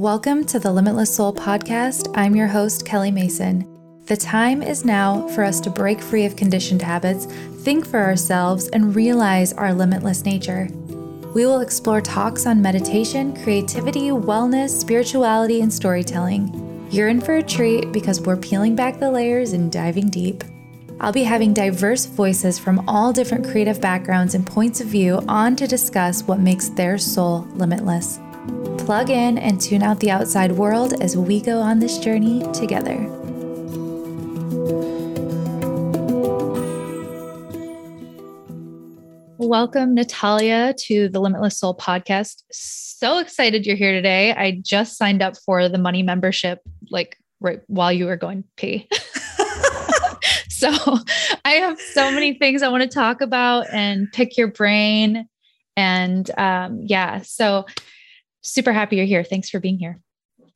Welcome to the Limitless Soul podcast. I'm your host, Kelly Mason. The time is now for us to break free of conditioned habits, think for ourselves, and realize our limitless nature. We will explore talks on meditation, creativity, wellness, spirituality, and storytelling. You're in for a treat because we're peeling back the layers and diving deep. I'll be having diverse voices from all different creative backgrounds and points of view on to discuss what makes their soul limitless. Plug in and tune out the outside world as we go on this journey together. Welcome, Natalia, to the Limitless Soul podcast. So excited you're here today. I just signed up for the money membership, like right while you were going pee. so I have so many things I want to talk about and pick your brain. And um, yeah, so super happy you're here. Thanks for being here.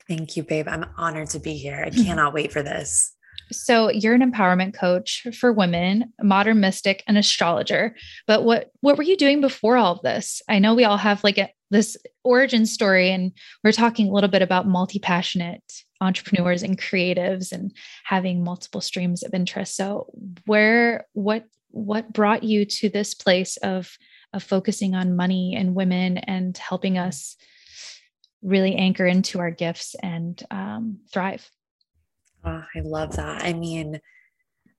Thank you, babe. I'm honored to be here. I mm-hmm. cannot wait for this. So you're an empowerment coach for women, modern mystic, and astrologer. But what what were you doing before all of this? I know we all have like a, this origin story, and we're talking a little bit about multi passionate entrepreneurs and creatives and having multiple streams of interest. So where what what brought you to this place of of focusing on money and women and helping us really anchor into our gifts and um, thrive? Oh, I love that. I mean,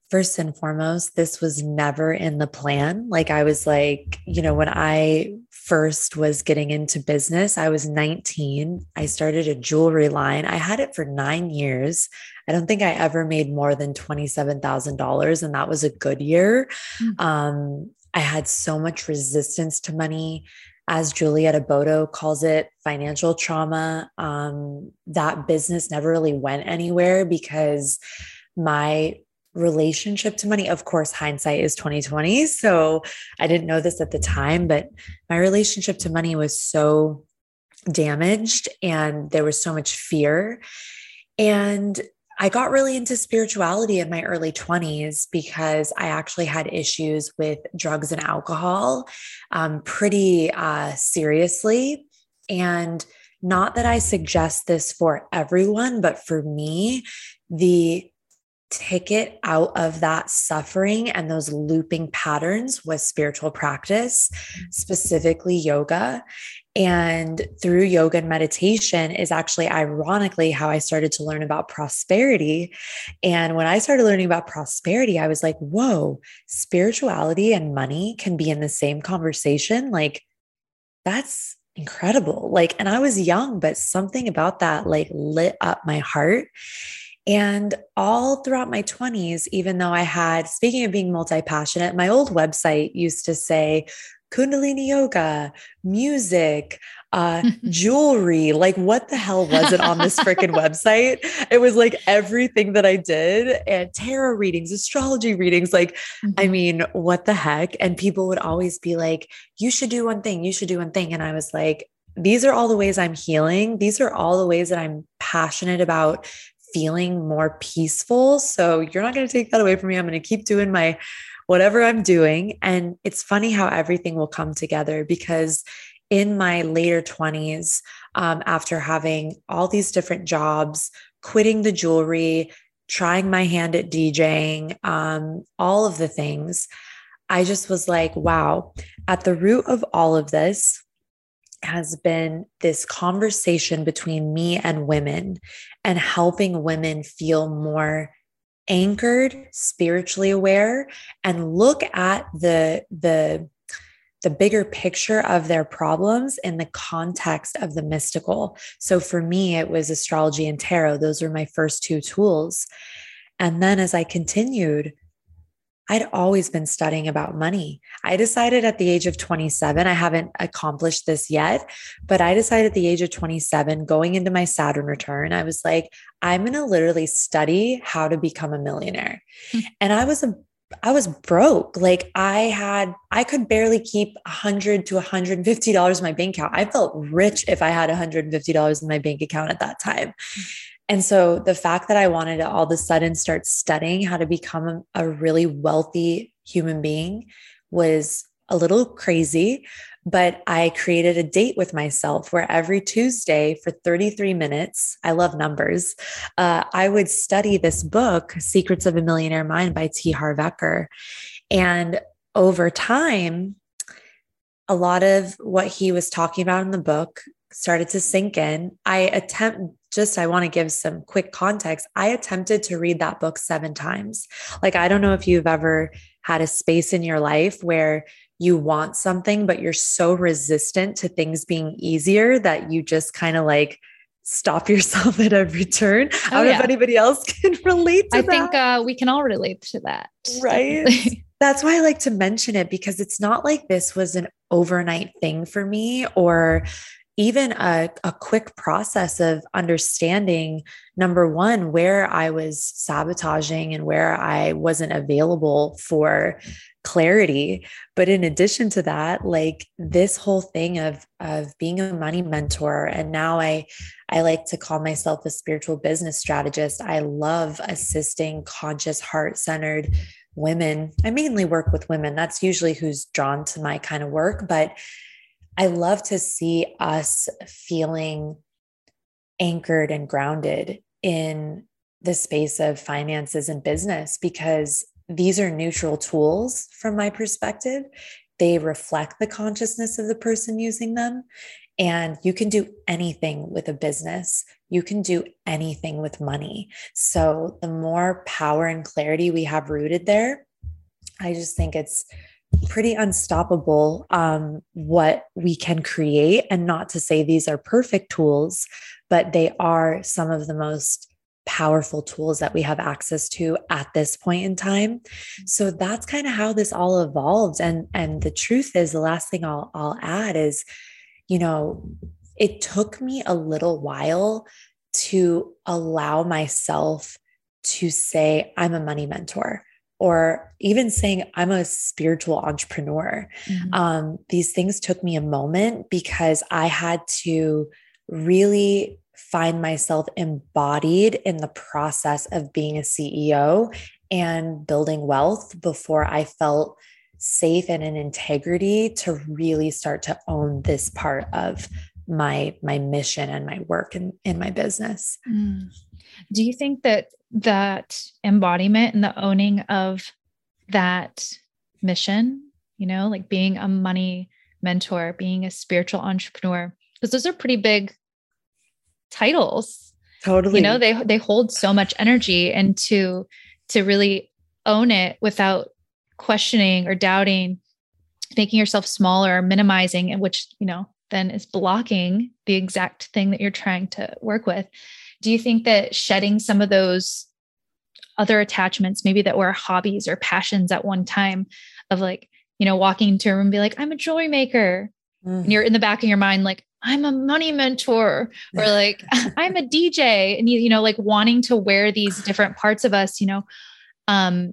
first and foremost, this was never in the plan. Like, I was like, you know, when I first was getting into business, I was 19. I started a jewelry line. I had it for nine years. I don't think I ever made more than $27,000, and that was a good year. Mm-hmm. Um, I had so much resistance to money as Julietta Bodo calls it, financial trauma. Um, that business never really went anywhere because my relationship to money, of course, hindsight is 2020. So I didn't know this at the time, but my relationship to money was so damaged and there was so much fear. And I got really into spirituality in my early 20s because I actually had issues with drugs and alcohol um, pretty uh, seriously. And not that I suggest this for everyone, but for me, the ticket out of that suffering and those looping patterns was spiritual practice, specifically yoga. And through yoga and meditation is actually ironically how I started to learn about prosperity. And when I started learning about prosperity, I was like, whoa, spirituality and money can be in the same conversation. Like, that's incredible. Like, and I was young, but something about that like lit up my heart. And all throughout my 20s, even though I had, speaking of being multi passionate, my old website used to say Kundalini yoga, music, uh, jewelry. Like, what the hell was it on this freaking website? It was like everything that I did and tarot readings, astrology readings. Like, mm-hmm. I mean, what the heck? And people would always be like, you should do one thing, you should do one thing. And I was like, these are all the ways I'm healing. These are all the ways that I'm passionate about feeling more peaceful. So you're not going to take that away from me. I'm going to keep doing my whatever I'm doing. And it's funny how everything will come together because in my later 20s, um, after having all these different jobs, quitting the jewelry, trying my hand at DJing, um, all of the things, I just was like, wow, at the root of all of this has been this conversation between me and women and helping women feel more anchored, spiritually aware, and look at the the the bigger picture of their problems in the context of the mystical. So for me, it was astrology and tarot. Those were my first two tools. And then as I continued, I'd always been studying about money. I decided at the age of 27, I haven't accomplished this yet, but I decided at the age of 27, going into my Saturn return, I was like, I'm going to literally study how to become a millionaire. Hmm. and I was a I was broke. Like I had, I could barely keep a hundred to $150 in my bank account. I felt rich if I had $150 in my bank account at that time. Hmm. And so the fact that I wanted to all of a sudden start studying how to become a, really wealthy human being was a little crazy, but I created a date with myself where every Tuesday for 33 minutes, I love numbers, uh, I would study this book, Secrets of a Millionaire Mind by T. Harv Eker. And over time, a lot of what he was talking about in the book started to sink in. I attempt just I want to give some quick context. I attempted to read that book 7 times. Like I don't know if you've ever had a space in your life where you want something but you're so resistant to things being easier that you just kind of like stop yourself at every turn. Oh, I don't yeah. know if anybody else can relate I that. I think uh, we can all relate to that. Right. That's why I like to mention it because it's not like this was an overnight thing for me or even a, a quick process of understanding number one, where I was sabotaging and where I wasn't available for clarity. But in addition to that, like this whole thing of, of being a money mentor, and now I, I like to call myself a spiritual business strategist. I love assisting conscious, heart centered women. I mainly work with women. That's usually who's drawn to my kind of work. But I love to see us feeling anchored and grounded in the space of finances and business because these are neutral tools from my perspective. They reflect the consciousness of the person using them. And you can do anything with a business. You can do anything with money. So, the more power and clarity we have rooted there, I just think it's pretty unstoppable um, what we can create. And not to say these are perfect tools, but they are some of the most powerful tools that we have access to at this point in time. So that's kind of how this all evolved. And and the truth is, the last thing I'll I'll add is, you know, it took me a little while to allow myself to say I'm a money mentor or even saying I'm a spiritual entrepreneur. Mm-hmm. Um, these things took me a moment because I had to really find myself embodied in the process of being a CEO and building wealth before I felt safe and in integrity to really start to own this part of my my mission and my work in, in my business. Mm. Do you think that that embodiment and the owning of that mission, you know, like being a money mentor, being a spiritual entrepreneur, because those are pretty big titles. Totally. You know, they they hold so much energy and to to really own it without questioning or doubting, making yourself smaller, minimizing, and which, you know, then is blocking the exact thing that you're trying to work with do you think that shedding some of those other attachments, maybe that were hobbies or passions at one time, of like, you know, walking into a room and be like, I'm a jewelry maker. Mm. And you're in the back of your mind, like, I'm a money mentor, or like, I'm a DJ. And you, you know, like wanting to wear these different parts of us, you know. Um,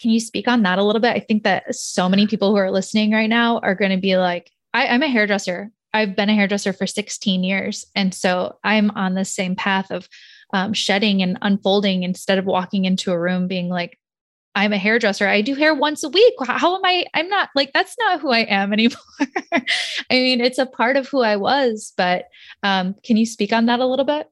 can you speak on that a little bit? I think that so many people who are listening right now are going to be like, I, I'm a hairdresser. I've been a hairdresser for 16 years. And so I'm on the same path of um, shedding and unfolding instead of walking into a room being like, I'm a hairdresser. I do hair once a week. How am I? I'm not like, that's not who I am anymore. I mean, it's a part of who I was, but um, can you speak on that a little bit?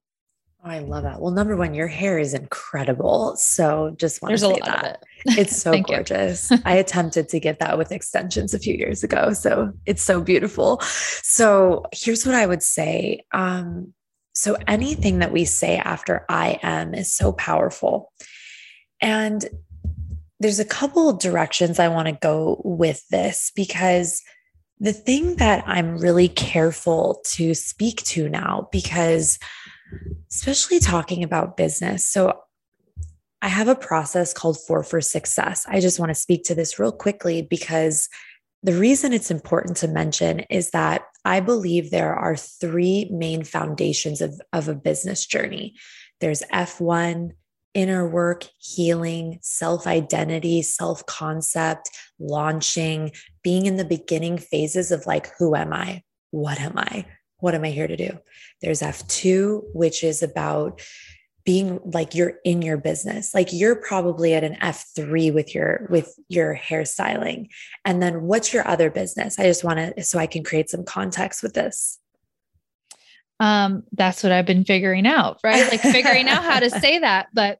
Oh, I love that. Well, number one, your hair is incredible. So just want There's to say that. It. It's so gorgeous. I attempted to get that with extensions a few years ago. So it's so beautiful. So here's what I would say. Um, so anything that we say after I am is so powerful. And there's a couple of directions I want to go with this because the thing that I'm really careful to speak to now, because especially talking about business. So I have a process called Four for Success. I just want to speak to this real quickly because the reason it's important to mention is that I believe there are three main foundations of, of a business journey there's F1, inner work, healing, self identity, self concept, launching, being in the beginning phases of like, who am I? What am I? What am I here to do? There's F2, which is about being like you're in your business. Like you're probably at an f3 with your with your hairstyling. And then what's your other business? I just want to so i can create some context with this. Um that's what i've been figuring out right? Like figuring out how to say that but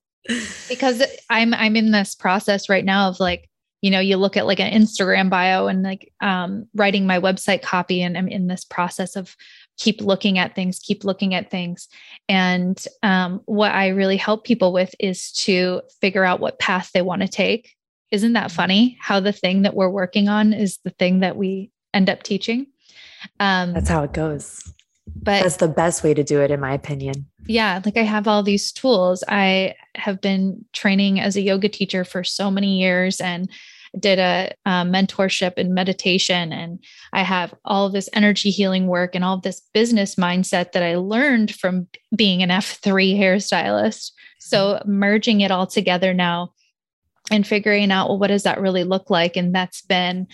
because i'm i'm in this process right now of like you know you look at like an instagram bio and like um, writing my website copy and i'm in this process of keep looking at things, keep looking at things. And um, what I really help people with is to figure out what path they want to take. Isn't that mm-hmm. funny how the thing that we're working on is the thing that we end up teaching? Um, That's how it goes. But that's the best way to do it, in my opinion. Yeah. Like I have all these tools. I have been training as a yoga teacher for so many years and did a, a mentorship and meditation, and I have all this energy healing work and all this business mindset that I learned from being an F3 hairstylist. So mm-hmm. merging it all together now and figuring out well what does that really look like and that's been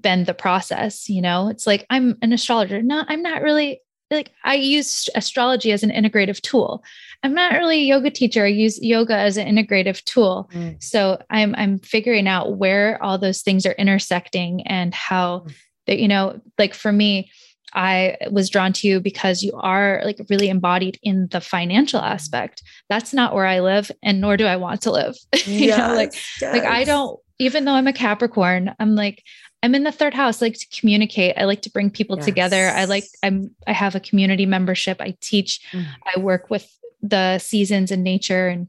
been the process you know it's like i'm an astrologer no i'm not really like I use astrology as an integrative tool. I'm not really a yoga teacher. I use yoga as an integrative tool. Mm. So I'm I'm figuring out where all those things are intersecting and how mm. that you know like for me I was drawn to you because you are like really embodied in the financial aspect. That's not where I live and nor do I want to live. you yes, know like yes. like I don't even though I'm a Capricorn, I'm like I'm in the third house. I like to communicate. I like to bring people yes. together. I like I'm I have a community membership. I teach. Mm. I work with the seasons and nature and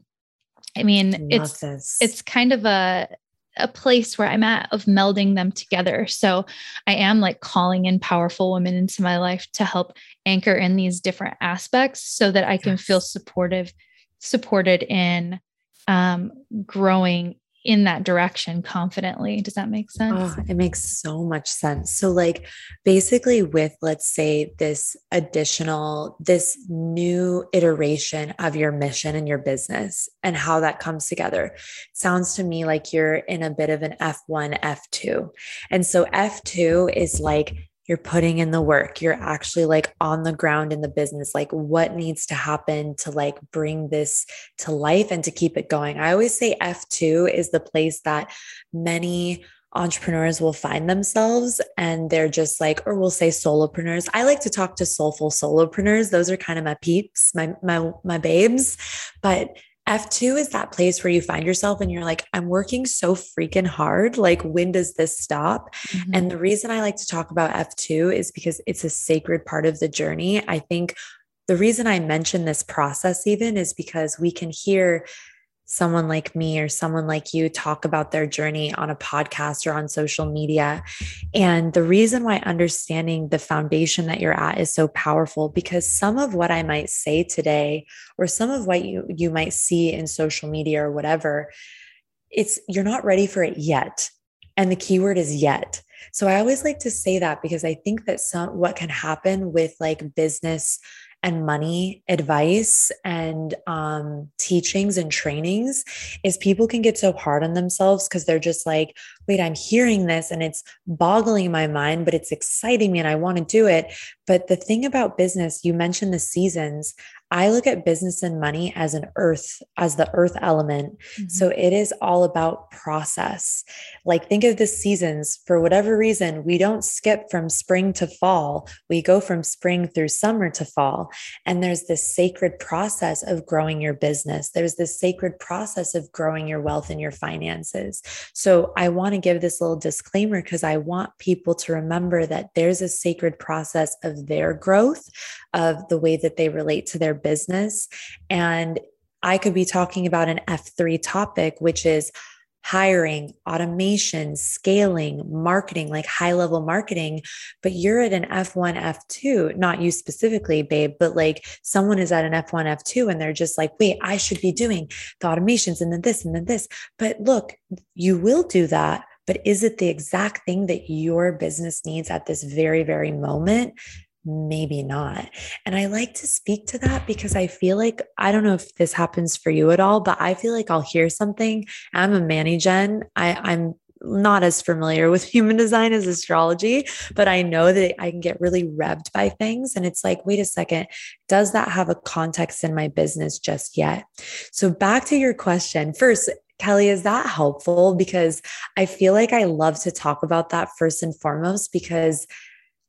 I mean it's this. it's kind of a a place where I'm at of melding them together. So I am like calling in powerful women into my life to help anchor in these different aspects so that I can yes. feel supportive supported in um, growing in that direction confidently. Does that make sense? Oh, it makes so much sense. So, like, basically, with let's say this additional, this new iteration of your mission and your business and how that comes together, sounds to me like you're in a bit of an F1, F2. And so, F2 is like, you're putting in the work you're actually like on the ground in the business like what needs to happen to like bring this to life and to keep it going? I always say f2 is the place that many entrepreneurs will find themselves and they're just like or we'll say solopreneurs. I like to talk to soulful solopreneurs. Those are kind of my peeps my my my babes. But F2 is that place where you find yourself and you're like, I'm working so freaking hard. Like, when does this stop? Mm-hmm. And the reason I like to talk about F2 is because it's a sacred part of the journey. I think the reason I mention this process even is because we can hear someone like me or someone like you talk about their journey on a podcast or on social media. And the reason why understanding the foundation that you're at is so powerful because some of what I might say today or some of what you you might see in social media or whatever it's you're not ready for it yet. And the keyword is yet. So I always like to say that because I think that some what can happen with like business and money advice and um, teachings and trainings is people can get so hard on themselves because they're just like, wait, I'm hearing this and it's boggling my mind, but it's exciting me and I want to do it. But the thing about business, you mentioned the seasons. I look at business and money as an earth, as the earth element. Mm-hmm. So it is all about process. Like think of the seasons for whatever reason, we don't skip from spring to fall. We go from spring through summer to fall. And there's this sacred process of growing your business. There's this sacred process of growing your wealth and your finances. So I want to give this little disclaimer because I want people to remember that there's a sacred process of their growth, of the way that they relate to their business. And I could be talking about an F3 topic, which is hiring, automation, scaling, marketing, like high level marketing, but you're at an F1, F2, not you specifically, babe, but like someone is at an F1, F2 and they're just like, wait, I should be doing the automations and then this and then this. But look, you will do that. But is it the exact thing that your business needs at this very, very moment? Maybe not. And I like to speak to that because I feel like I don't know if this happens for you at all, but I feel like I'll hear something. I'm a Manny Gen. I, I'm not as familiar with human design as astrology, but I know that I can get really revved by things. And it's like, wait a second, does that have a context in my business just yet? So, back to your question first, Kelly, is that helpful? Because I feel like I love to talk about that first and foremost because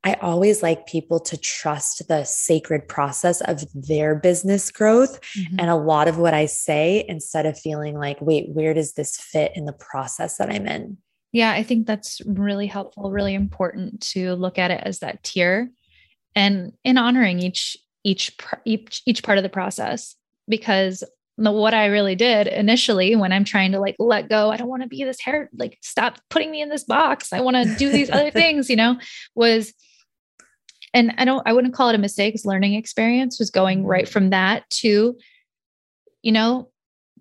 I always like people to trust the sacred process of their business growth. Mm-hmm. And a lot of what I say, instead of feeling like, wait, where does this fit in the process that I'm in? Yeah, I think that's really helpful, really important to look at it as that tier and in honoring each each each each part of the process because what I really did initially when I'm trying to like let go, I don't want to be this hair, like stop putting me in this box. I want to do these other things, you know, was and I don't I wouldn't call it a mistake, it's learning experience was going right mm-hmm. from that to, you know,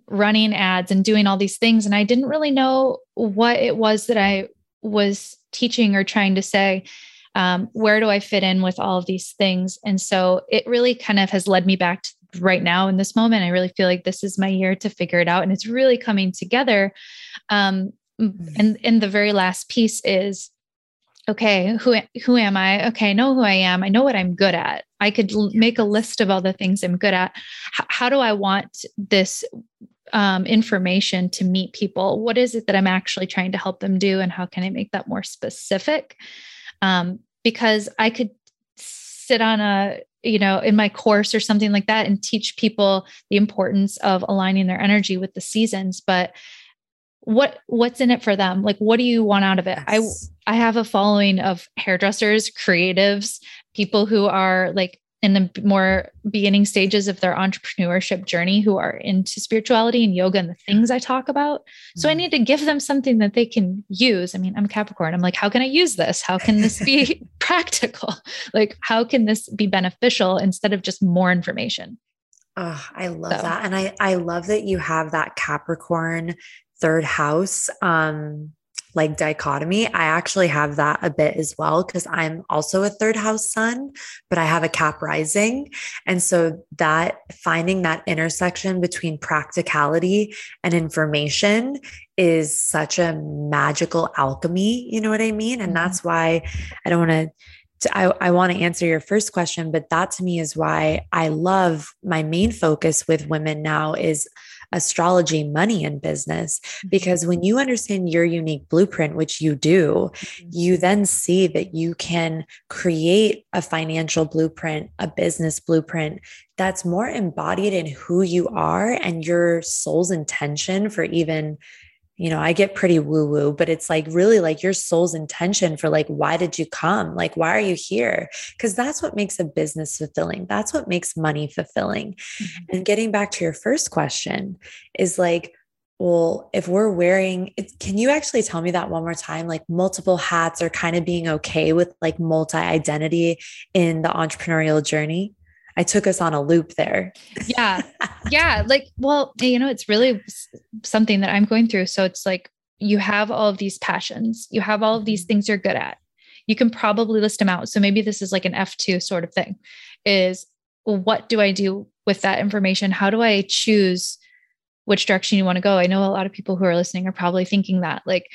running ads and doing all these things. And I didn't really know what it was that I was teaching or trying to say. Um, where do I fit in with all of these things? And so it really kind of has led me back to right now in this moment. I really feel like this is my year to figure it out. And it's really coming together. Um, mm-hmm. and and the very last piece is okay who who am i okay i know who i am i know what i'm good at i could l- make a list of all the things i'm good at H- how do i want this um, information to meet people what is it that i'm actually trying to help them do and how can i make that more specific um, because i could sit on a you know in my course or something like that and teach people the importance of aligning their energy with the seasons. But what what's in it for them? Like what do you want out of it? Yes. i i have a following of hairdressers creatives people who are like in the more beginning stages of their entrepreneurship journey who are into spirituality and yoga and the things I talk about. So I mm-hmm. need to give them something that they can use. I mean, I'm Capricorn. I'm like, how can I use this? How can this be practical? Like, how can this be beneficial instead of just more information? Oh, I love so. that. And I, I love that you have that Capricorn third house um like dichotomy i actually have that a bit as well because i'm also a third house sun but i have a cap rising and so that finding that intersection between practicality and information is such a magical alchemy you know what i mean and mm-hmm. that's why i don't want to I, I want to answer your first question, but that to me is why I love my main focus with women now is astrology, money, and business. Mm-hmm. Because when you understand your unique blueprint, which you do, mm-hmm. you then see that you can create a financial blueprint, a business blueprint that's more embodied in who you are and your soul's intention for even you know, I get pretty woo woo, but it's like really like your soul's intention for like, why did you come? Like, why are you here? Because that's what makes a business fulfilling. That's what makes money fulfilling. Mm-hmm. And getting back to your first question is like, well, if we're wearing it, can you actually tell me that one more time? Like multiple hats or kind of being okay with like multi identity in the entrepreneurial journey? I took us on a loop there. Yeah. Yeah. Like, well, you know, it's really something that I'm going through. So it's like you have all of these passions, you have all of these mm-hmm. things you're good at. You can probably list them out. So maybe this is like an F2 sort of thing is what do I do with that information? How do I choose which direction you want to go? I know a lot of people who are listening are probably thinking that like,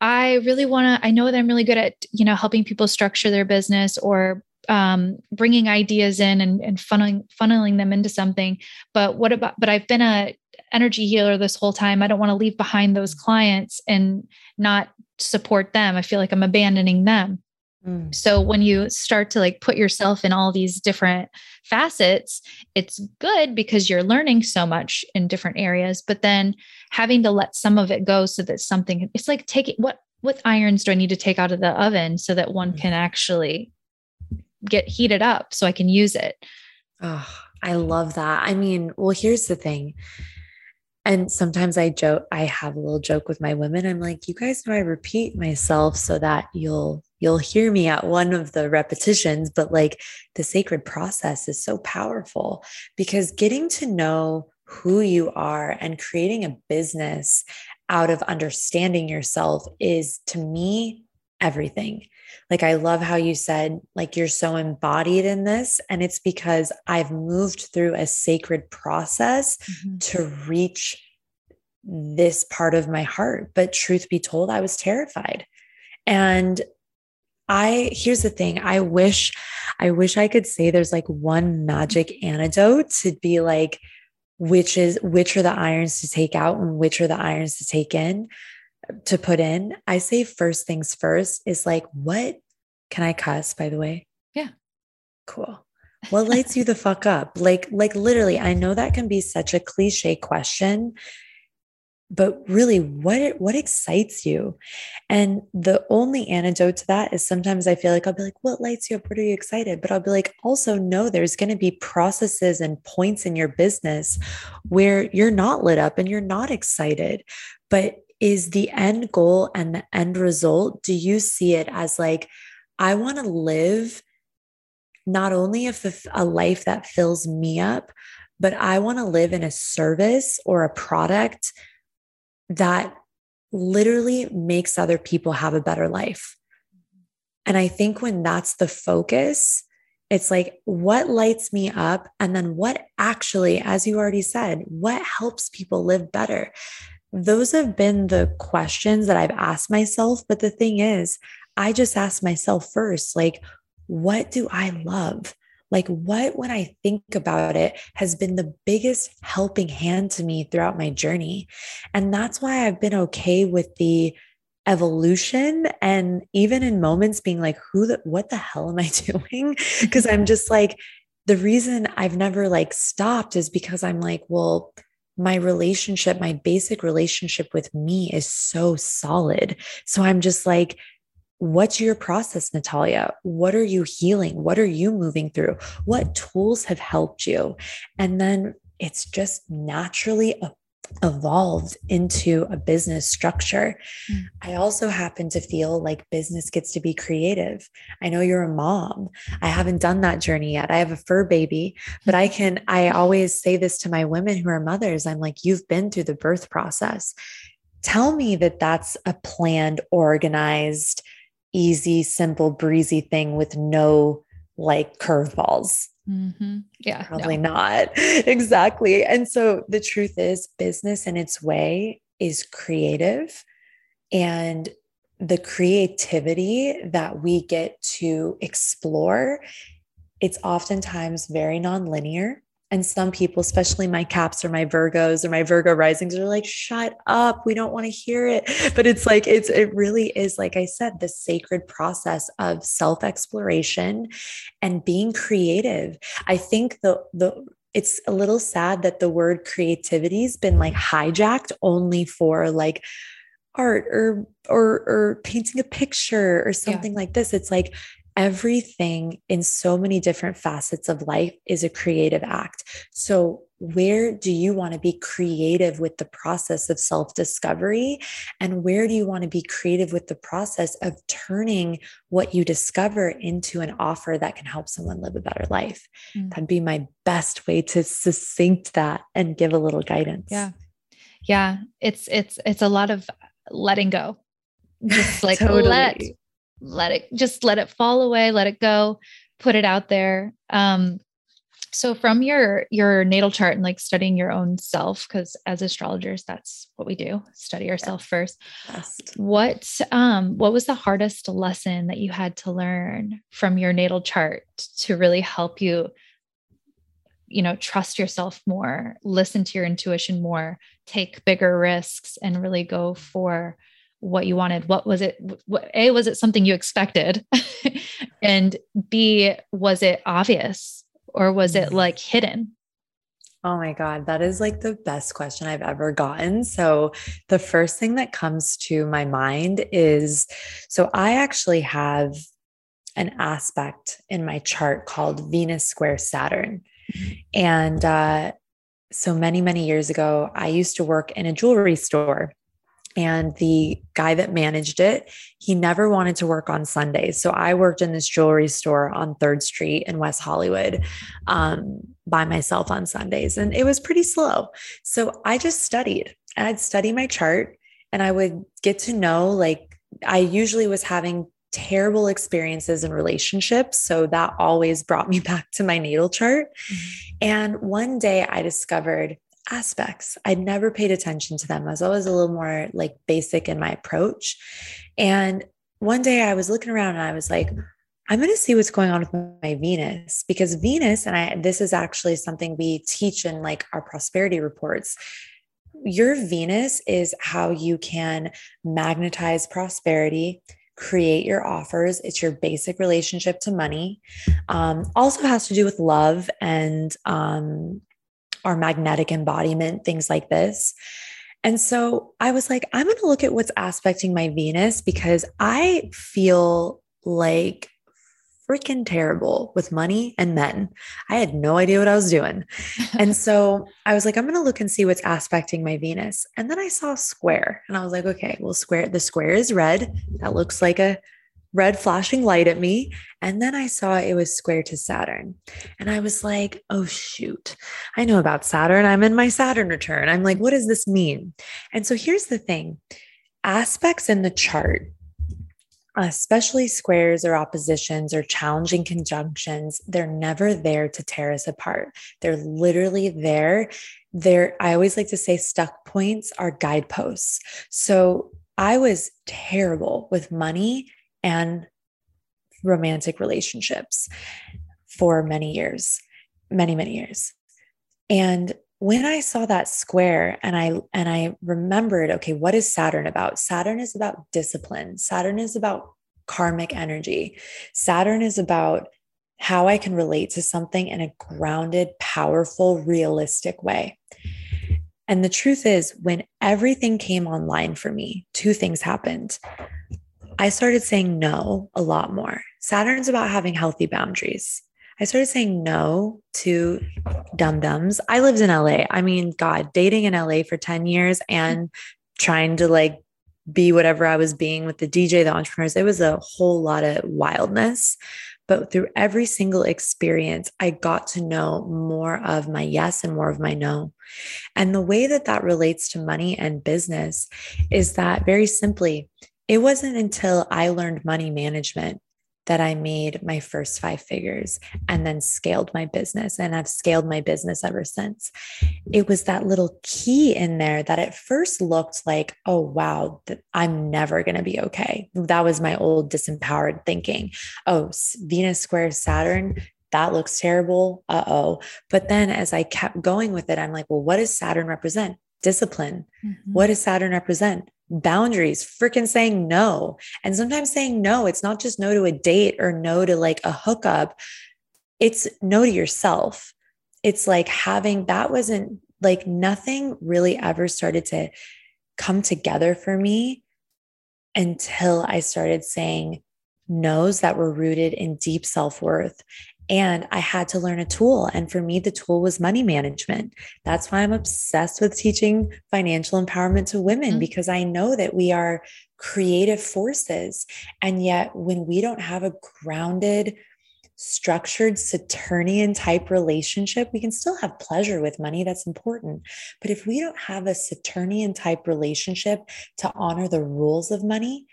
I really want to, I know that I'm really good at, you know, helping people structure their business or um, bringing ideas in and, and funneling, funneling them into something. But what about, but I've been a energy healer this whole time. I don't want to leave behind those clients and not support them. I feel like I'm abandoning them. Mm. So when you start to like put yourself in all these different facets, it's good because you're learning so much in different areas, but then having to let some of it go so that something it's like taking what what irons do I need to take out of the oven so that one mm. can actually get heated up so I can use it. Oh, I love that. I mean, well, here's the thing. And sometimes I joke, I have a little joke with my women. I'm like, you guys know I repeat myself so that you'll you'll hear me at one of the repetitions, but like the sacred process is so powerful because getting to know who you are and creating a business out of understanding yourself is to me everything. Like, I love how you said, like, you're so embodied in this. And it's because I've moved through a sacred process mm-hmm. to reach this part of my heart. But truth be told, I was terrified. And I here's the thing. I wish I wish I could say there's like one magic antidote to be like which is which are the irons to take out and which are the irons to take in to put in. I say first things first is like what can I cuss by the way? Yeah. Cool. What lights you the fuck up? Like like literally I know that can be such a cliche question but really what what excites you and the only antidote to that is sometimes i feel like i'll be like what lights you up what are you excited but i'll be like also no there's going to be processes and points in your business where you're not lit up and you're not excited but is the end goal and the end result do you see it as like i want to live not only a, life that fills me up but i want to live in a service or a product that literally makes other people have a better life. And I think when that's the focus, it's like what lights me up? And then what actually, as you already said, what helps people live better? Those have been the questions that I've asked myself. But the thing is, I just asked myself first, like, what do I love? like what when i think about it has been the biggest helping hand to me throughout my journey and that's why i've been okay with the evolution and even in moments being like who the what the hell am i doing because i'm just like the reason i've never like stopped is because i'm like well my relationship, my basic relationship with me is so solid. So I'm just like, What's your process, Natalia? What are you healing? What are you moving through? What tools have helped you? And then it's just naturally evolved into a business structure. Mm. I also happen to feel like business gets to be creative. I know you're a mom. I haven't done that journey yet. I have a fur baby, but I can, I always say this to my women who are mothers. I'm like, you've been through the birth process. Tell me that that's a planned, organized, easy, simple, breezy thing with no like curveballs. Mm-hmm. Yeah. Probably no. not. exactly. And so the truth is, business in its way is creative. And the creativity that we get to explore, it's oftentimes very nonlinear. And some people, especially my caps or my Virgos or my Virgo risings, are like, shut up. We don't want to hear it. But it's like, it's, it really is, like I said, the sacred process of self exploration and being creative. I think the, the, it's a little sad that the word creativity has been like hijacked only for like art or or or painting a picture or something yeah. like this it's like everything in so many different facets of life is a creative act. So, where do you want to be creative with the process of self discovery? And where do you want to be creative with the process of turning what you discover into an offer that can help someone live a better life? Mm. That'd be my best way to succinct that and give a little guidance. Yeah. Yeah. It's, it's, it's a lot of letting go. Just like totally. let let it just let it fall away, let it go, put it out there. Um, so from your your natal chart and like studying your own self, because as astrologers, that's what we do, study ourselves first. Best. What um what was the hardest lesson that you had to learn from your natal chart to really help you? you know trust yourself more listen to your intuition more take bigger risks and really go for what you wanted what was it what, a was it something you expected and b was it obvious or was it like hidden Oh my God, that is like the best question I've ever gotten. So, the first thing that comes to my mind is so I actually have an aspect in my chart called Venus square Saturn. Mm-hmm. And uh, so many, many years ago, I used to work in a jewelry store and the guy that managed it he never wanted to work on sundays. So i worked in this jewelry store on third street in west hollywood um, by myself on sundays and it was pretty slow. So i just studied and i'd study my chart and i would get to know like i usually was having terrible experiences in relationships so that always brought me back to my natal chart. Mm-hmm. and one day i discovered aspects. I'd never paid attention to them. I was always a little more like basic in my approach. And one day I was looking around and I was like, I'm going to see what's going on with my Venus because Venus, and I, this is actually something we teach in like our prosperity reports. Your Venus is how you can magnetize prosperity, create your offers. It's your basic relationship to money. Um, also has to do with love and um, our magnetic embodiment, things like this. And so I was like, I'm going to look at what's aspecting my Venus because I feel like freaking terrible with money and men. I had no idea what I was doing. and so I was like, I'm going to look and see what's aspecting my Venus. And then I saw square and I was like, okay, well, square, the square is red. That looks like a red flashing light at me. And then I saw it was square to Saturn. And I was like, oh, shoot, I know about Saturn. I'm in my Saturn return. I'm like, what does this mean? And so here's the thing aspects in the chart especially squares or oppositions or challenging conjunctions, they're never there to tear us apart. They're literally there. They're, I always like to say, stuck points are guideposts. So I was terrible with money and romantic relationships for many years, many, many years. And when I saw that square and I and I remembered, okay, what is Saturn about? Saturn is about discipline. Saturn is about karmic energy. Saturn is about how I can relate to something in a grounded, powerful, realistic way. And the truth is, when everything came online for me, two things happened. I started saying no a lot more. Saturn's about having healthy boundaries. I started saying no to dum dums. I lived in LA. I mean, God, dating in LA for 10 years and trying to like be whatever I was being with the DJ, the entrepreneurs, it was a whole lot of wildness. But through every single experience, I got to know more of my yes and more of my no. And the way that that relates to money and business is that very simply, it wasn't until I learned money management that I made my first five figures and then scaled my business. And I've scaled my business ever since. It was that little key in there that at first looked like, oh, wow, I'm never going to be okay. That was my old disempowered thinking. Oh, Venus square Saturn, that looks terrible. Uh oh. But then as I kept going with it, I'm like, well, what does Saturn represent? Discipline. Mm-hmm. What does Saturn represent? Boundaries, freaking saying no. And sometimes saying no, it's not just no to a date or no to like a hookup, it's no to yourself. It's like having that wasn't like nothing really ever started to come together for me until I started saying no's that were rooted in deep self worth and I had to learn a tool. And for me, the tool was money management. That's why I'm obsessed with teaching financial empowerment to women, mm-hmm. because I know that we are creative forces. And yet, when we don't have a grounded, structured Saturnian type relationship, we can still have pleasure with money. That's important. But if we don't have a Saturnian type relationship to honor the rules of money,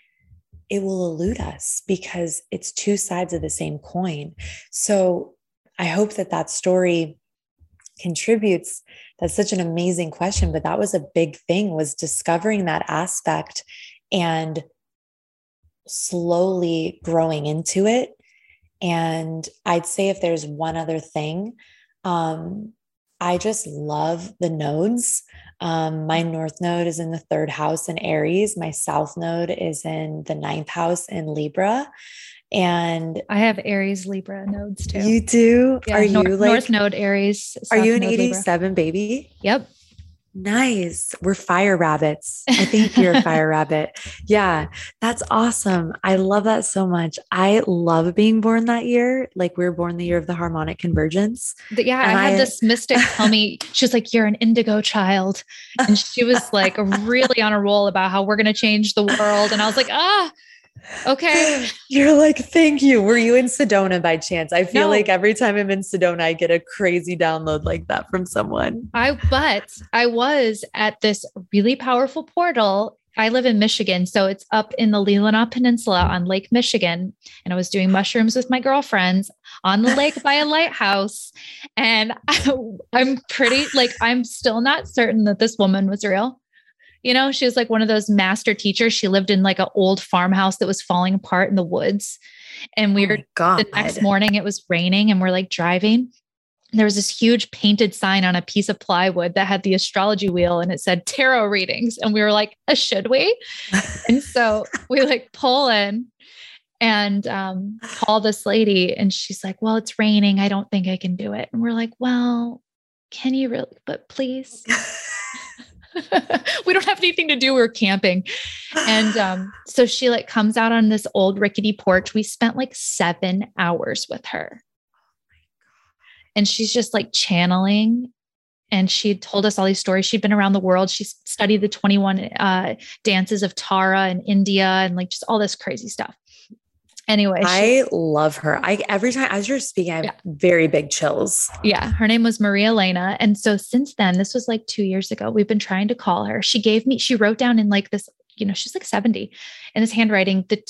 it will elude us because it's two sides of the same coin. So I hope that that story contributes that's such an amazing question but that was a big thing was discovering that aspect and slowly growing into it and i'd say if there's one other thing um, i just love the nodes um, my north node is in the third house in Aries. My south node is in the ninth house in Libra. And I have Aries Libra nodes too. You do? Yeah, are you like North Node Aries? Are you an 87 baby? Yep. Nice. We're fire rabbits. I think you're a fire rabbit. Yeah, that's awesome. I love that so much. I love being born that year. Like we were born the year of the harmonic convergence. But yeah, I had I, this mystic tell me, she was like, You're an indigo child. And she was like really on a roll about how we're going to change the world. And I was like, Ah, Okay. You're like, thank you. Were you in Sedona by chance? I feel no. like every time I'm in Sedona, I get a crazy download like that from someone. I, but I was at this really powerful portal I live in Michigan, so it's up in the Leelanau Peninsula on Lake Michigan. And I was doing mushrooms with my girlfriends on the lake by a lighthouse. And I, I'm pretty, like, I'm still not certain that this woman was real. You know, she was like one of those master teachers. She lived in like an old farmhouse that was falling apart in the woods. And we oh were, the next morning, it was raining and we're like driving there was this huge painted sign on a piece of plywood that had the astrology wheel and it said tarot readings. And we were like, uh, should we? and so we like pull in and um, call this lady. And she's like, well, it's raining. I don't think I can do it. And we're like, well, can you really? But please. we don't have anything to do. We're camping. And um, so she like comes out on this old rickety porch. We spent like seven hours with her and she's just like channeling and she told us all these stories. She'd been around the world. She studied the 21 uh, dances of Tara in India and like just all this crazy stuff. Anyway, I love her. I every time as you're speaking, I have yeah. very big chills. Yeah, her name was Maria Elena, and so since then, this was like two years ago. We've been trying to call her. She gave me. She wrote down in like this. You know, she's like 70 in this handwriting the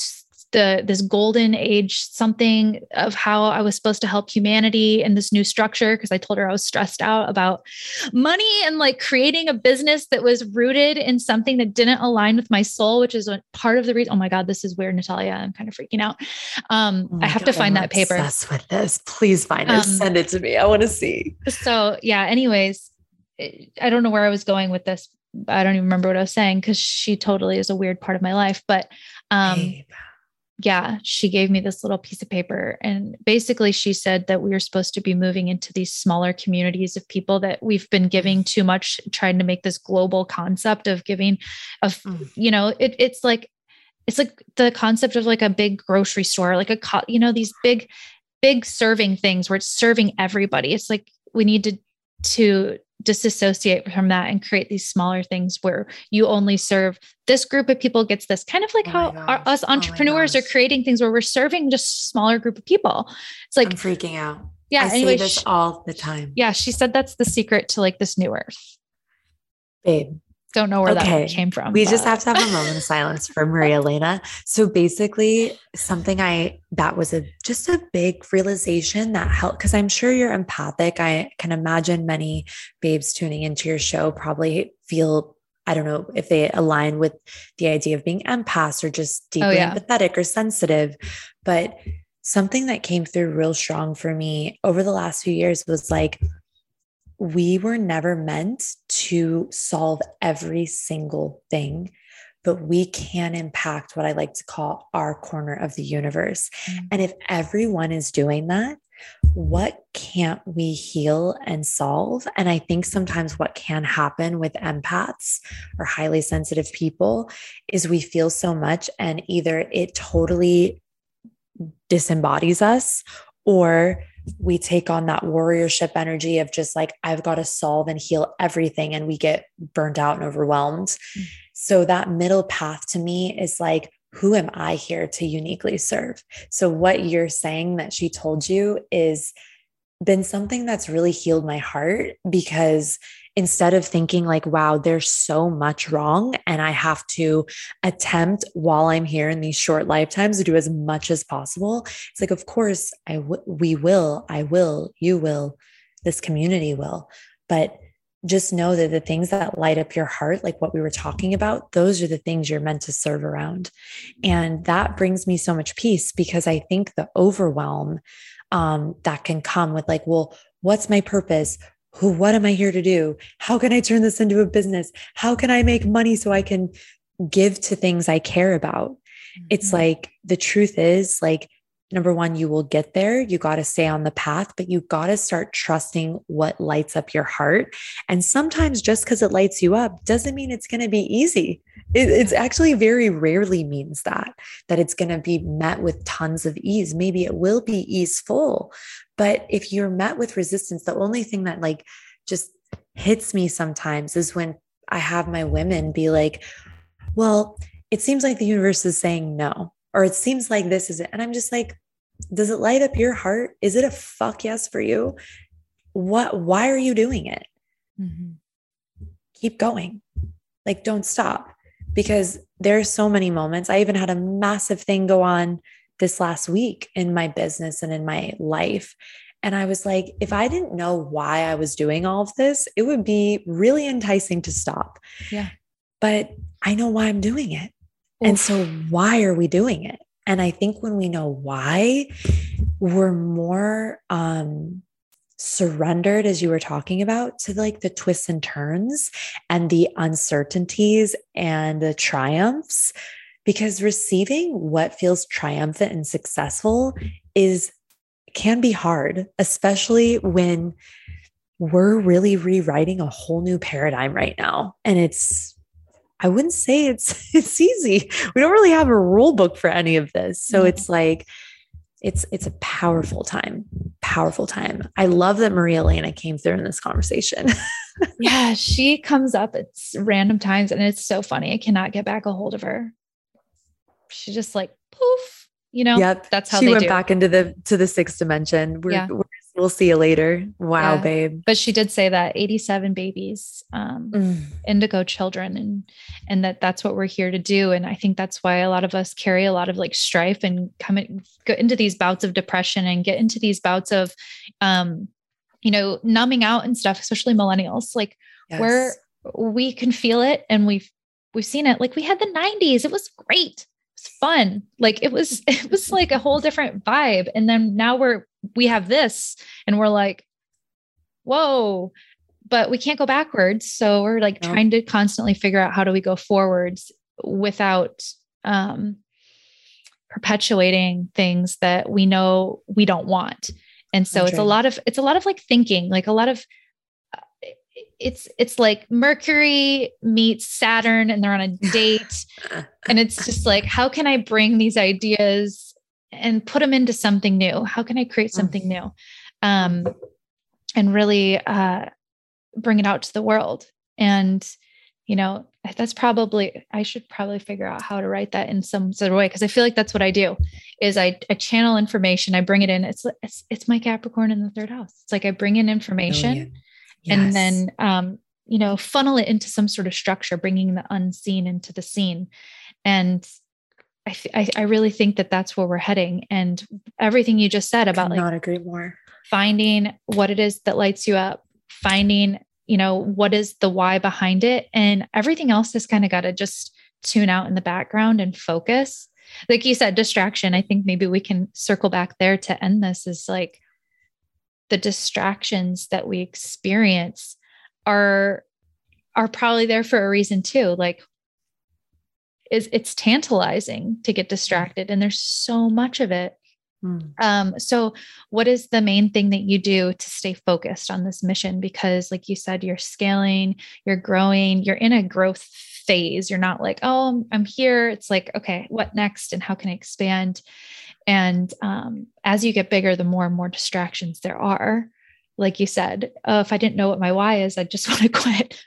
the this golden age something of how I was supposed to help humanity in this new structure because I told her I was stressed out about money and like creating a business that was rooted in something that didn't align with my soul, which is part of the reason. Oh my God, this is weird, Natalia. I'm kind of freaking out. Um, oh I have God, to find I'm that paper. Obsessed with this. Please find it. Um, Send it to me. I want to see. So yeah. Anyways, I don't know where I was going with this. I don't even remember what I was saying because she totally is a weird part of my life. But um, Babe yeah, she gave me this little piece of paper. And basically, she said that we were supposed to be moving into these smaller communities of people that we've been giving too much, trying to make this global concept of giving, of, mm. you know, it, it's like, it's like the concept of like a big grocery store, like a, you know, these big, big serving things where it's serving everybody. It's like we need to, to disassociate from that and create these smaller things where you only serve this group of people gets this kind of like oh how our, us oh entrepreneurs oh are creating things where we're serving just smaller group of people. It's like i'm freaking out. Yeah I anyway, say this she, all the time. Yeah she said that's the secret to like this new earth. Babe don't know where okay. that came from. We but. just have to have a moment of silence for Maria Elena. So basically, something I that was a just a big realization that helped because I'm sure you're empathic. I can imagine many babes tuning into your show probably feel I don't know if they align with the idea of being empaths or just oh, deeply oh, yeah. empathetic or sensitive. But something that came through real strong for me over the last few years was like we were never meant to solve every single thing, but we can impact what I like to call our corner of the universe. Mm-hmm. And if everyone is doing that, what can't we heal and solve? And I think sometimes what can happen with empaths or highly sensitive people is we feel so much, and either it totally disembodies us or we take on that warriorship energy of just like, I've got to solve and heal everything. And we get burned out and overwhelmed. Mm-hmm. So that middle path to me is like, who am I here to uniquely serve? So, what you're saying that she told you is been something that's really healed my heart because instead of thinking like wow there's so much wrong and i have to attempt while i'm here in these short lifetimes to do as much as possible it's like of course I w- we will i will you will this community will. But just know that the things that light up your heart like what we were talking about those are the things you're meant to serve around. And that brings me so much peace because i think the overwhelm um, that can come with like well what's my purpose what am i here to do? How can i turn this into a business? How can i make money so i can give to things i care about? Mm-hmm. it's like the truth is like number one you will get there. You got to stay on the path but you got to start trusting what lights up your heart. And sometimes just because it lights you up doesn't mean it's going to be easy. It, it's actually very rarely means that that it's going to be met with tons of ease. Maybe it will be easeful but if you're met with resistance, the only thing that like just hits me sometimes is when I have my women be like, well, it seems like the universe is saying no, or it seems like this is it. And I'm just like, does it light up your heart? Is it a fuck yes for you? What, why are you doing it? Mm-hmm. Keep going. Like, don't stop. because there's so many moments. I even had a massive thing go on this last week in my business and in my life. And I was like, if I didn't know why I was doing all of this, it would be really enticing to stop. Yeah. But I know why I'm doing it. Oof. And so, why are we doing it? And I think when we know why, we're more um, surrendered, as you were talking about, to like the twists and turns and the uncertainties and the triumphs. Because receiving what feels triumphant and successful is can be hard, especially when we're really rewriting a whole new paradigm right now. And it's, I wouldn't say it's it's easy. We don't really have a rule book for any of this. So mm-hmm. it's like it's it's a powerful time. Powerful time. I love that Maria Elena came through in this conversation. yeah, she comes up at random times and it's so funny. I cannot get back a hold of her. She just like poof you know yep that's how she went do. back into the to the sixth dimension we're, yeah. we're we'll see you later wow yeah. babe but she did say that 87 babies um, mm. indigo children and and that that's what we're here to do and i think that's why a lot of us carry a lot of like strife and come in, go into these bouts of depression and get into these bouts of um you know numbing out and stuff especially millennials like yes. where we can feel it and we've we've seen it like we had the 90s it was great It was fun. Like it was, it was like a whole different vibe. And then now we're, we have this and we're like, whoa, but we can't go backwards. So we're like no. trying to constantly figure out how do we go forwards without um, perpetuating things that we know we don't want. And so That's it's right. a lot of, it's a lot of like thinking, like a lot of it's it's like Mercury meets Saturn and they're on a date and it's just like how can I bring these ideas and put them into something new? How can I create something mm. new? Um and really uh bring it out to the world. And you know, that's probably I should probably figure out how to write that in some sort of way because I feel like that's what I do is I, I channel information, I bring it in. It's it's it's my Capricorn in the third house. It's like I bring in information yes. and then um, you know funnel it into some sort of structure bringing the unseen into the seen and I, I, I really think that that's where we're heading. And everything you just said about like not agree more. finding what it is that lights you up finding you know what is the why behind it. And everything else has kind of got to just tune out in the background and focus. Like you said distraction. I think maybe we can circle back there to end this is like the distractions that we experience are are probably there for a reason too. Like is it's tantalizing to get distracted and there's so much of it mm. um so what is the main thing that you do to stay focused on this mission because like you said you're scaling you're growing you're in a growth phase you're not like oh i'm here it's like okay what next and how can i expand and um, as you get bigger, the more and more distractions there are. Like you said, uh, if I didn't know what my why is, I just want to quit.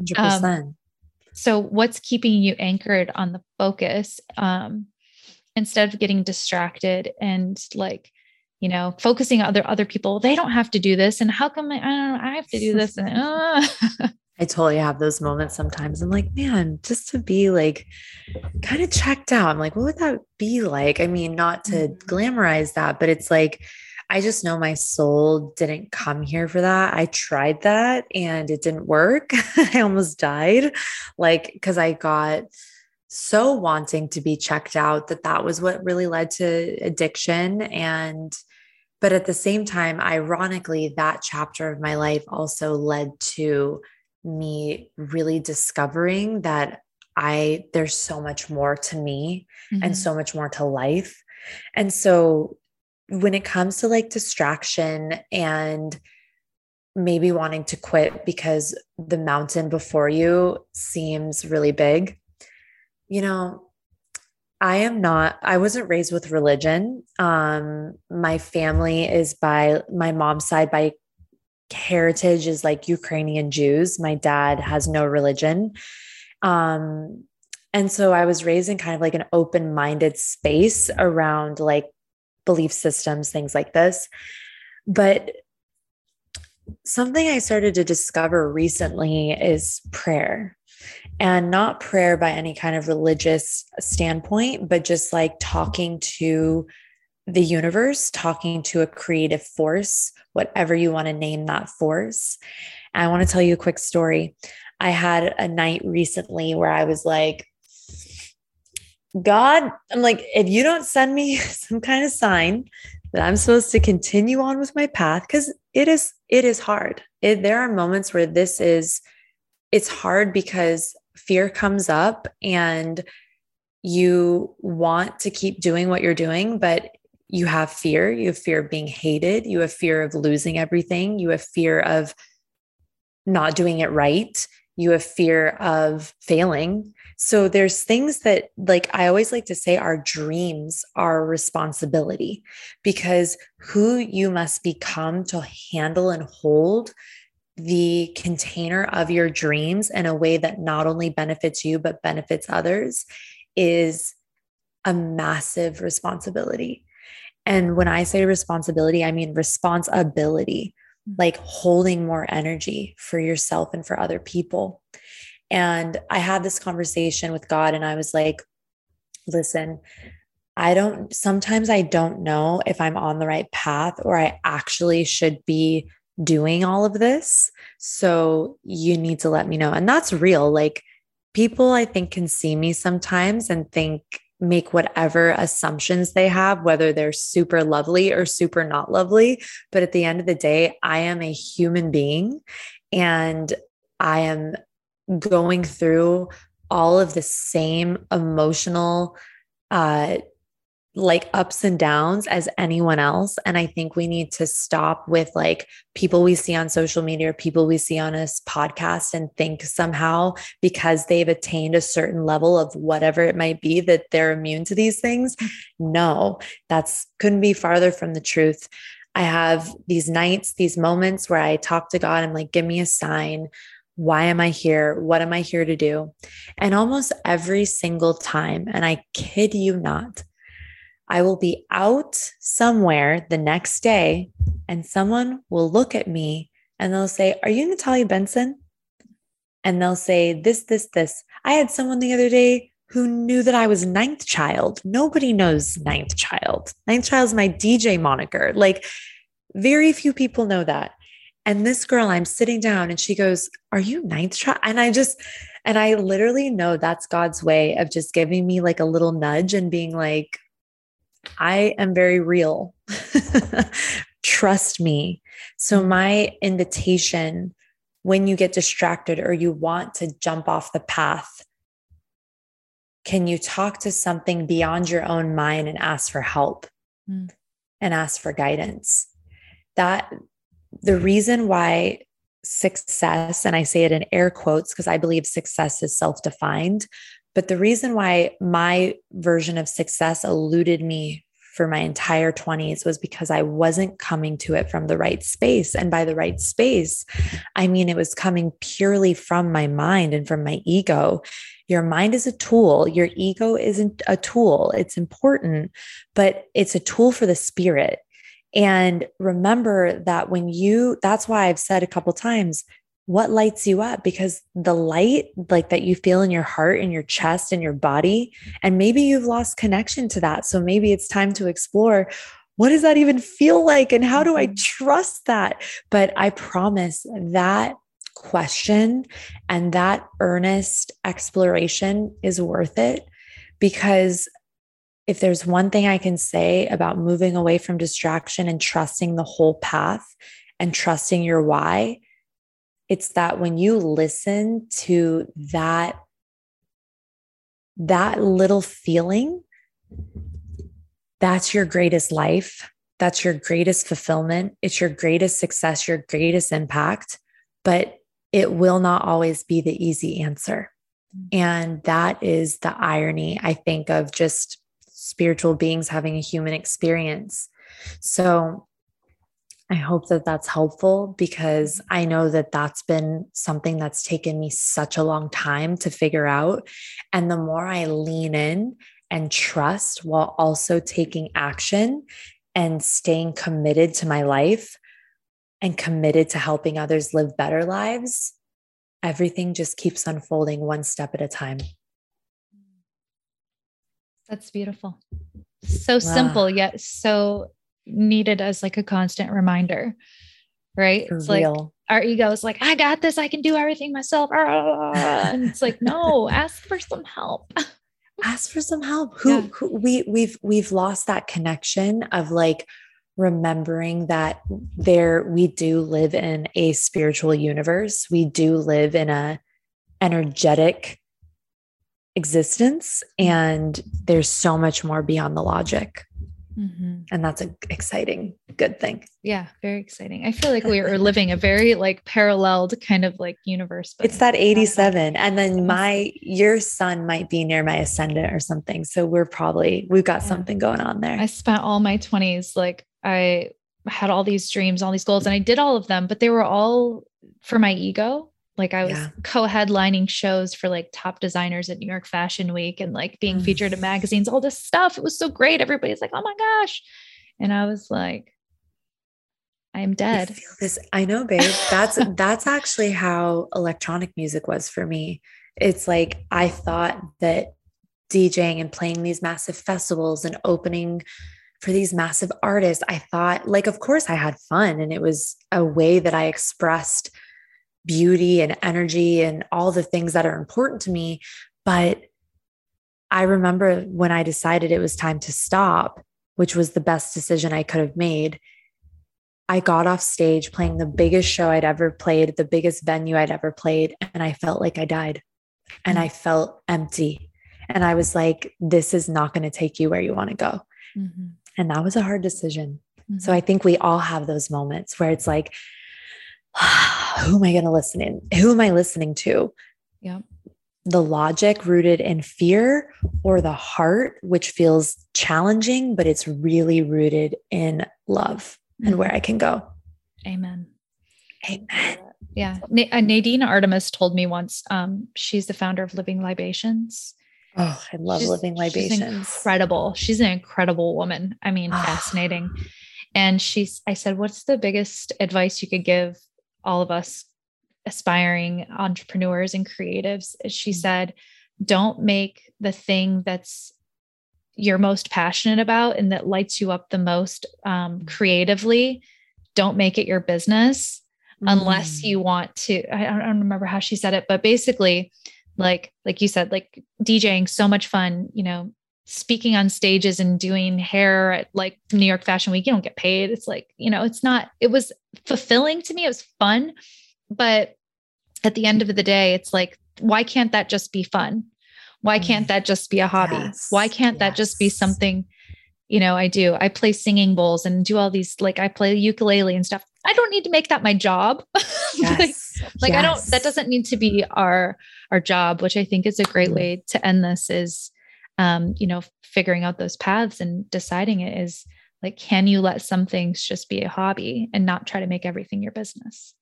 100%. Um, so, what's keeping you anchored on the focus um, instead of getting distracted and like, you know, focusing on other other people? They don't have to do this, and how come I, I don't know, I have to do this? And, uh. I totally have those moments sometimes. I'm like, man, just to be like kind of checked out. I'm like, what would that be like? I mean, not to mm-hmm. glamorize that, but it's like, I just know my soul didn't come here for that. I tried that and it didn't work. I almost died. Like, because I got so wanting to be checked out that that was what really led to addiction. And, but at the same time, ironically, that chapter of my life also led to me really discovering that I there's so much more to me mm-hmm. and so much more to life. And so when it comes to like distraction and maybe wanting to quit because the mountain before you seems really big, you know, I am not, I wasn't raised with religion. Um, my family is by my mom's side by heritage is like Ukrainian Jews. My dad has no religion. Um, and so I was raised in kind of like an open minded space around like belief systems, things like this. But something I started to discover recently is prayer. and not prayer by any kind of religious standpoint, but just like talking to the universe, talking to a creative force, whatever you want to name that force. And I want to tell you a quick story. I had a night recently where I was like, God, I'm like, if you don't send me some kind of sign that I'm supposed to continue on with my path, because it is, it is hard. It, there are moments where this is, it's hard because fear comes up and you want to keep doing what you're doing, but you have fear. You have fear of being hated. You have fear of losing everything. You have fear of not doing it right. You have fear of failing. So there's things that, like, I always like to say, our dreams are responsibility because who you must become to handle and hold the container of your dreams in a way that not only benefits you, but benefits others is a massive responsibility. And when I say responsibility, I mean responsibility, mm. like holding more energy for yourself and for other people. And I had this conversation with God, and I was like, listen, I don't, sometimes I don't know if I'm on the right path or I actually should be doing all of this. So you need to let me know. And that's real. Like people, I think, can see me sometimes and think, make whatever assumptions they have, whether they're super lovely or super not lovely. But at the end of the day, I am a human being and I am going through all of the same emotional uh, like ups and downs as anyone else. And I think we need to stop with like people we see on social media or people we see on a podcast and think somehow because they've attained a certain level of whatever it might be that they're immune to these things. No, that's couldn't be farther from the truth. I have these nights, these moments where I talk to God. I'm like, give me a sign. Why am I here? What am I here to do? And almost every single time, and I kid you not, I will be out somewhere the next day and someone will look at me and they'll say, Are you Natalia Benson? And they'll say, This, this, this. I had someone the other day who knew that I was ninth child. Nobody knows ninth child. Ninth child is my DJ moniker. Like, very few people know that. And this girl, I'm sitting down and she goes, Are you ninth child? And I just, and I literally know that's God's way of just giving me like a little nudge and being like, I am very real. Trust me. So, my invitation when you get distracted or you want to jump off the path, can you talk to something beyond your own mind and ask for help mm. and ask for guidance? That the reason why success, and I say it in air quotes because I believe success is self defined, but the reason why my version of success eluded me for my entire 20s was because I wasn't coming to it from the right space. And by the right space, I mean it was coming purely from my mind and from my ego. Your mind is a tool, your ego isn't a tool. It's important, but it's a tool for the spirit. And remember that when you, that's why I've said a couple times, what lights you up? Because the light like that you feel in your heart in your chest and your body and maybe you've lost connection to that. So maybe it's time to explore what does that even feel like? And how do i mm-hmm. trust that? But i promise that question and that earnest exploration is worth it because if there's one thing i can say about moving away from distraction and trusting the whole path and trusting your why it's that when you listen to that that little feeling that's your greatest life. That's your greatest fulfillment. It's your greatest success your greatest impact but it will not always be the easy answer. Mm-hmm. And that is the irony i think of just spiritual beings having a human experience so I hope that that's helpful because I know that that's been something that's taken me such a long time to figure out. And the more I lean in and trust while also taking action and staying committed to my life and committed to helping others live better lives, everything just keeps unfolding one step at a time. That's beautiful. So wow. simple, yet so needed as like a constant reminder, right? For it's real. like our ego is like, I got this, I can do everything myself. Ah, ah, ah, and it's like, no, ask for some help. ask for some help. Who, yeah. who we we've we've lost that connection of like remembering that there we do live in a spiritual universe. We do live in a energetic existence and there's so much more beyond the logic. Mm-hmm. And that's an exciting, good thing. Yeah, very exciting. I feel like we are living a very like paralleled kind of like universe. but It's that 87. And then my, your sun might be near my ascendant or something. So we're probably, we've got yeah. something going on there. I spent all my 20s, like I had all these dreams, all these goals, and I did all of them, but they were all for my ego. Like I was yeah. co-headlining shows for like top designers at New York Fashion Week and like being mm. featured in magazines, all this stuff. It was so great. Everybody's like, "Oh my gosh." And I was like, I am dead. I feel this. I know, babe. That's that's actually how electronic music was for me. It's like I thought that DJing and playing these massive festivals and opening for these massive artists, I thought like of course I had fun and it was a way that I expressed beauty and energy and all the things that are important to me. But I remember when I decided it was time to stop, which was the best decision I could have made. I got off stage playing the biggest show I'd ever played, the biggest venue I'd ever played, and I felt like I died and. I felt empty. And I was like, this is not going to take you where you want to go. Mm-hmm. And that was a hard decision. Mm-hmm. So I think we all have those moments where it's like, who am I going to listen in? Who am I listening to? Yeah. The logic rooted in fear or the heart, which feels challenging, but it's really rooted in love and where I can go. Amen. Amen. Yeah. Uh, Nadine Artemis told me once, um, she's the founder of Living Libations. Oh, I love she's, Living Libations. She's incredible. She's an incredible woman. I mean, fascinating. And she's, I said, what's the biggest advice you could give all of us aspiring entrepreneurs and creatives, she mm-hmm. said, don't make the thing that's you're most passionate about and that lights you up the most um, mm-hmm. creatively, don't make it your business mm. unless you want to. I I don't remember how she said it, but basically, like like you said, like DJing, so much fun. You know, speaking on stages and doing hair at like New York Fashion Week, you don't get paid. It's like, you know, it's not, it was fulfilling to me. It was fun. But at the end of the day, it's like, why can't that just be fun? Why can't mm. that just be a hobby? Yes. Why can't yes. that just be something, you know, I do? I play singing bowls and do all these, like I play ukulele and stuff. I don't need to make that my job. Yes. like, like I don't, that doesn't need to be our, our job, which I think is a great mm. way to end this is, um, you know, figuring out those paths and deciding it is like, can you let some things just be a hobby and not try to make everything your business?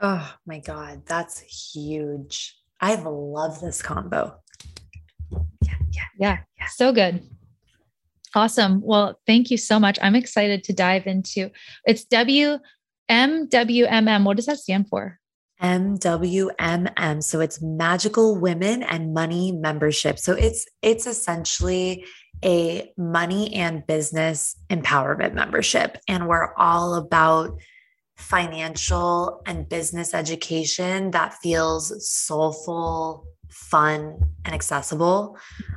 Oh my God, that's huge. I love this combo. Yeah, yeah, yeah, yeah. So good. Awesome. Well, thank you so much. I'm excited to dive into it's W M W M M. What does that stand for? MWMM. So it's Magical Women and Money Membership. So it's it's essentially a money and business empowerment membership and we're all about financial and business education that feels soulful, fun, and accessible.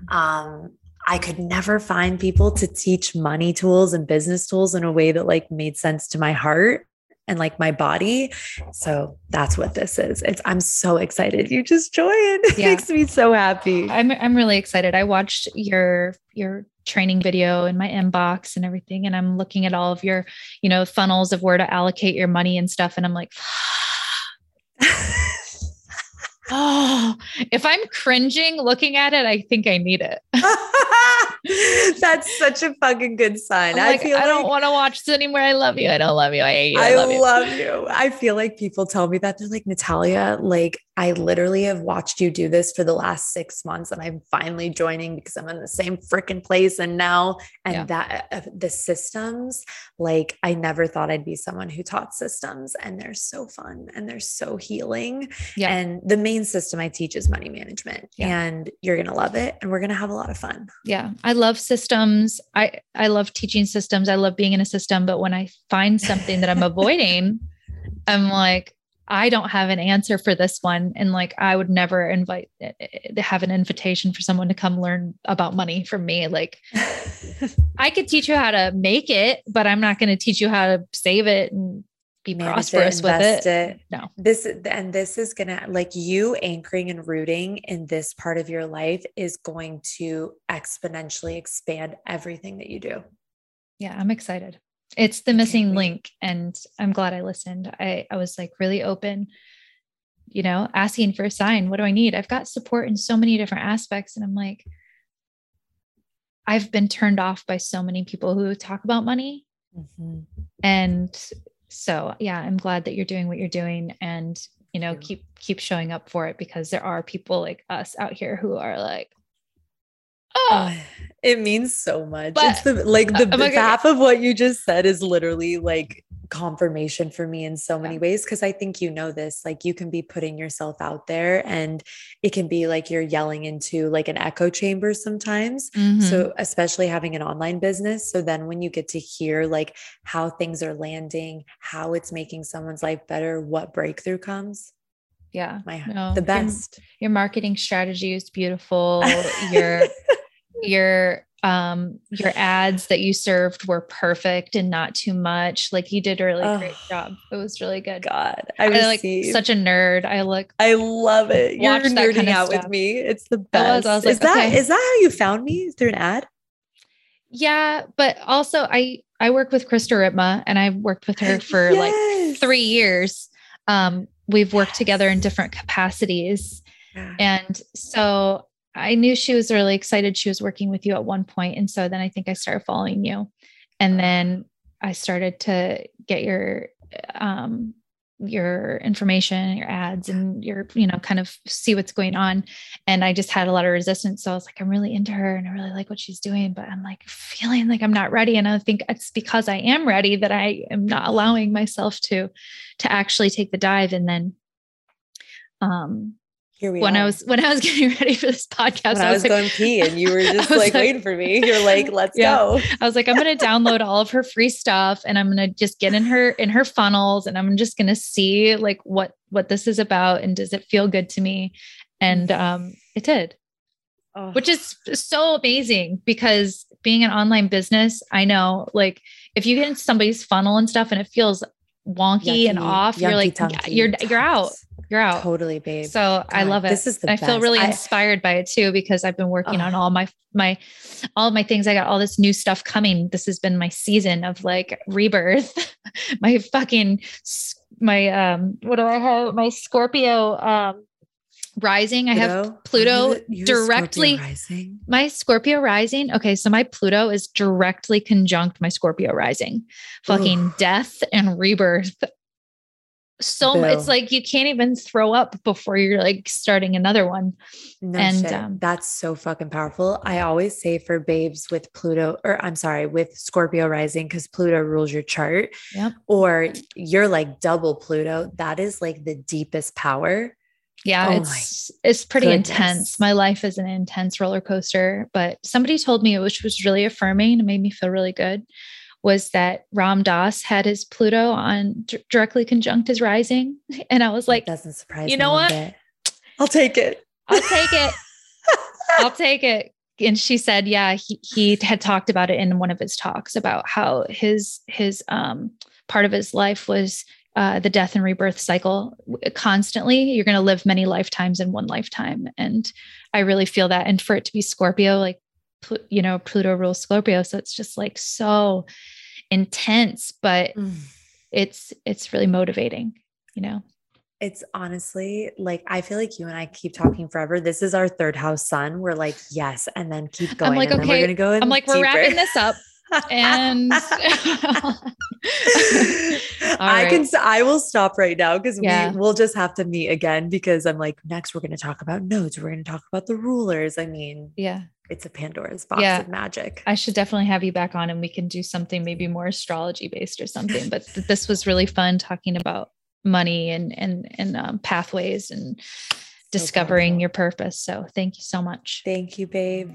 Um, I could never find people to teach money tools and business tools in a way that like made sense to my heart and like my body. So that's what this is. It's I'm so excited you just joined. It yeah. makes me so happy. I'm I'm really excited. I watched your your training video in my inbox and everything and I'm looking at all of your, you know, funnels of where to allocate your money and stuff and I'm like oh, if I'm cringing looking at it, I think I need it. That's such a fucking good sign. i feel I don't want to watch this anymore. I love you. I don't love you. I hate you. I, I love, you. you. I feel like people tell me that they're like, Natalia, like I literally have watched you do this for the last six months and I'm finally joining because I'm in the same freaking place. And now, and yeah. that uh, the systems, like I never thought I'd be someone who taught systems and they're so fun and they're so healing. Yeah. And the main system I teach is money management yeah. and you're going to love it. And we're going to have a lot of fun. Yeah. I love systems. I, I love teaching systems. I love being in a system, but when I find something that I'm avoiding, I'm like, I don't have an answer for this one. And like, I would never invite, eh, eh, have an invitation for someone to come learn about money from me. Like, I could teach you how to make it, but I'm not going to teach you how to save it and be Manage prosperous it, with it. it. No. This and this is gonna like you anchoring and rooting in this part of your life is going to exponentially expand everything that you do. Yeah, I'm excited it's the missing link and i'm glad i listened. I i was like really open you know asking for a sign. What do i need? I've got support in so many different aspects and i'm like i've been turned off by so many people who talk about money. Mm-hmm. and so yeah i'm glad that you're doing what you're doing and you know keep keep showing up for it because there are people like us out here who are like oh it means so much. But, it's the like the uh, half of what you just said is literally like confirmation for me in so many yeah. ways because I think you know this like you can be putting yourself out there and it can be like you're yelling into like an echo chamber sometimes mm-hmm. so especially having an online business so then when you get to hear like how things are landing how it's making someone's life better what breakthrough comes yeah my no, the best your, your marketing strategy is beautiful your your um your ads that you served were perfect and not too much. Like you did a really oh, great job. It was really good. God i, I like such a nerd. I look i love it. you're nerding kind of out stuff. with me. It's the best was, was is like, that okay. is that how you found me? Through an ad? Yeah but also i i work with krista ripma and i've worked with her for yes. like three years. Um we've worked yes. together in different capacities. Yeah. and so I knew she was really excited. She was working with you at one point, And so then I think I started following you. And then I started to get your um your information, your ads, and your, you know, kind of see what's going on. And I just had a lot of resistance. So I was like, I'm really into her and I really like what she's doing, but I'm like feeling like I'm not ready. And I think it's because I am ready that I am not allowing myself to to actually take the dive. And then um when are. I was when I was getting ready for this podcast, I was, I was like, going pee and you were just like, like, waiting for me. You're like, let's yeah. go. I was like, I'm gonna download all of her free stuff and I'm gonna just get in her in her funnels and I'm just gonna see like what what this is about and does it feel good to me? And um it did. Oh. Which is so amazing because being an online business, I know like if you get in somebody's funnel and stuff and it feels wonky yucky, and off, you're like, yeah, you're you're out you're out. Totally, babe. So God, I love it. This is the I feel really inspired by it too because I've been working oh. on all my my all my things. I got all this new stuff coming. This has been my season of like rebirth. my fucking my um what do I have? My Scorpio um rising. I have Pluto you, directly Scorpio my Scorpio rising. Okay, so my Pluto is directly conjunct my Scorpio rising. Fucking Ooh. death and rebirth so Bill. it's like you can't even throw up before you're like starting another one. No and um, that's so fucking powerful. I always say for babes with Pluto, or I'm sorry, with Scorpio rising, because Pluto rules your chart, yep. or you're like double Pluto. That is like the deepest power. Yeah, oh it's it's pretty goodness. intense. My life is an intense roller coaster, but somebody told me which was really affirming and made me feel really good was that Ram Dass had his Pluto on d- directly conjunct his rising. And I was like, doesn't surprise you know what? Bit. I'll take it. I'll take it. I'll take it. And she said, yeah, he, he had talked about it in one of his talks about how his, his, um, part of his life was uh, the death and rebirth cycle constantly. You're going to live many lifetimes in one lifetime. And I really feel that. And for it to be Scorpio, like, you know, Pluto rules Scorpio. So it's just like so intense, but mm. it's it's really motivating, you know. It's honestly like I feel like you and I keep talking forever. This is our third house sun. We're like, yes, and then keep going. I'm like, okay, we're gonna go. I'm like, deeper. we're wrapping this up. and I can I will stop right now because Yeah. we will just have to meet again because I'm like, next we're gonna talk about notes. We're gonna talk about the rulers. I mean, Yeah. It's a Pandora's box Yeah. of magic. I should definitely have you back on and we can do something maybe more astrology based or something. But th- this was really fun talking about money and and and um, pathways and discovering your purpose. So thank you so much. Thank you, babe.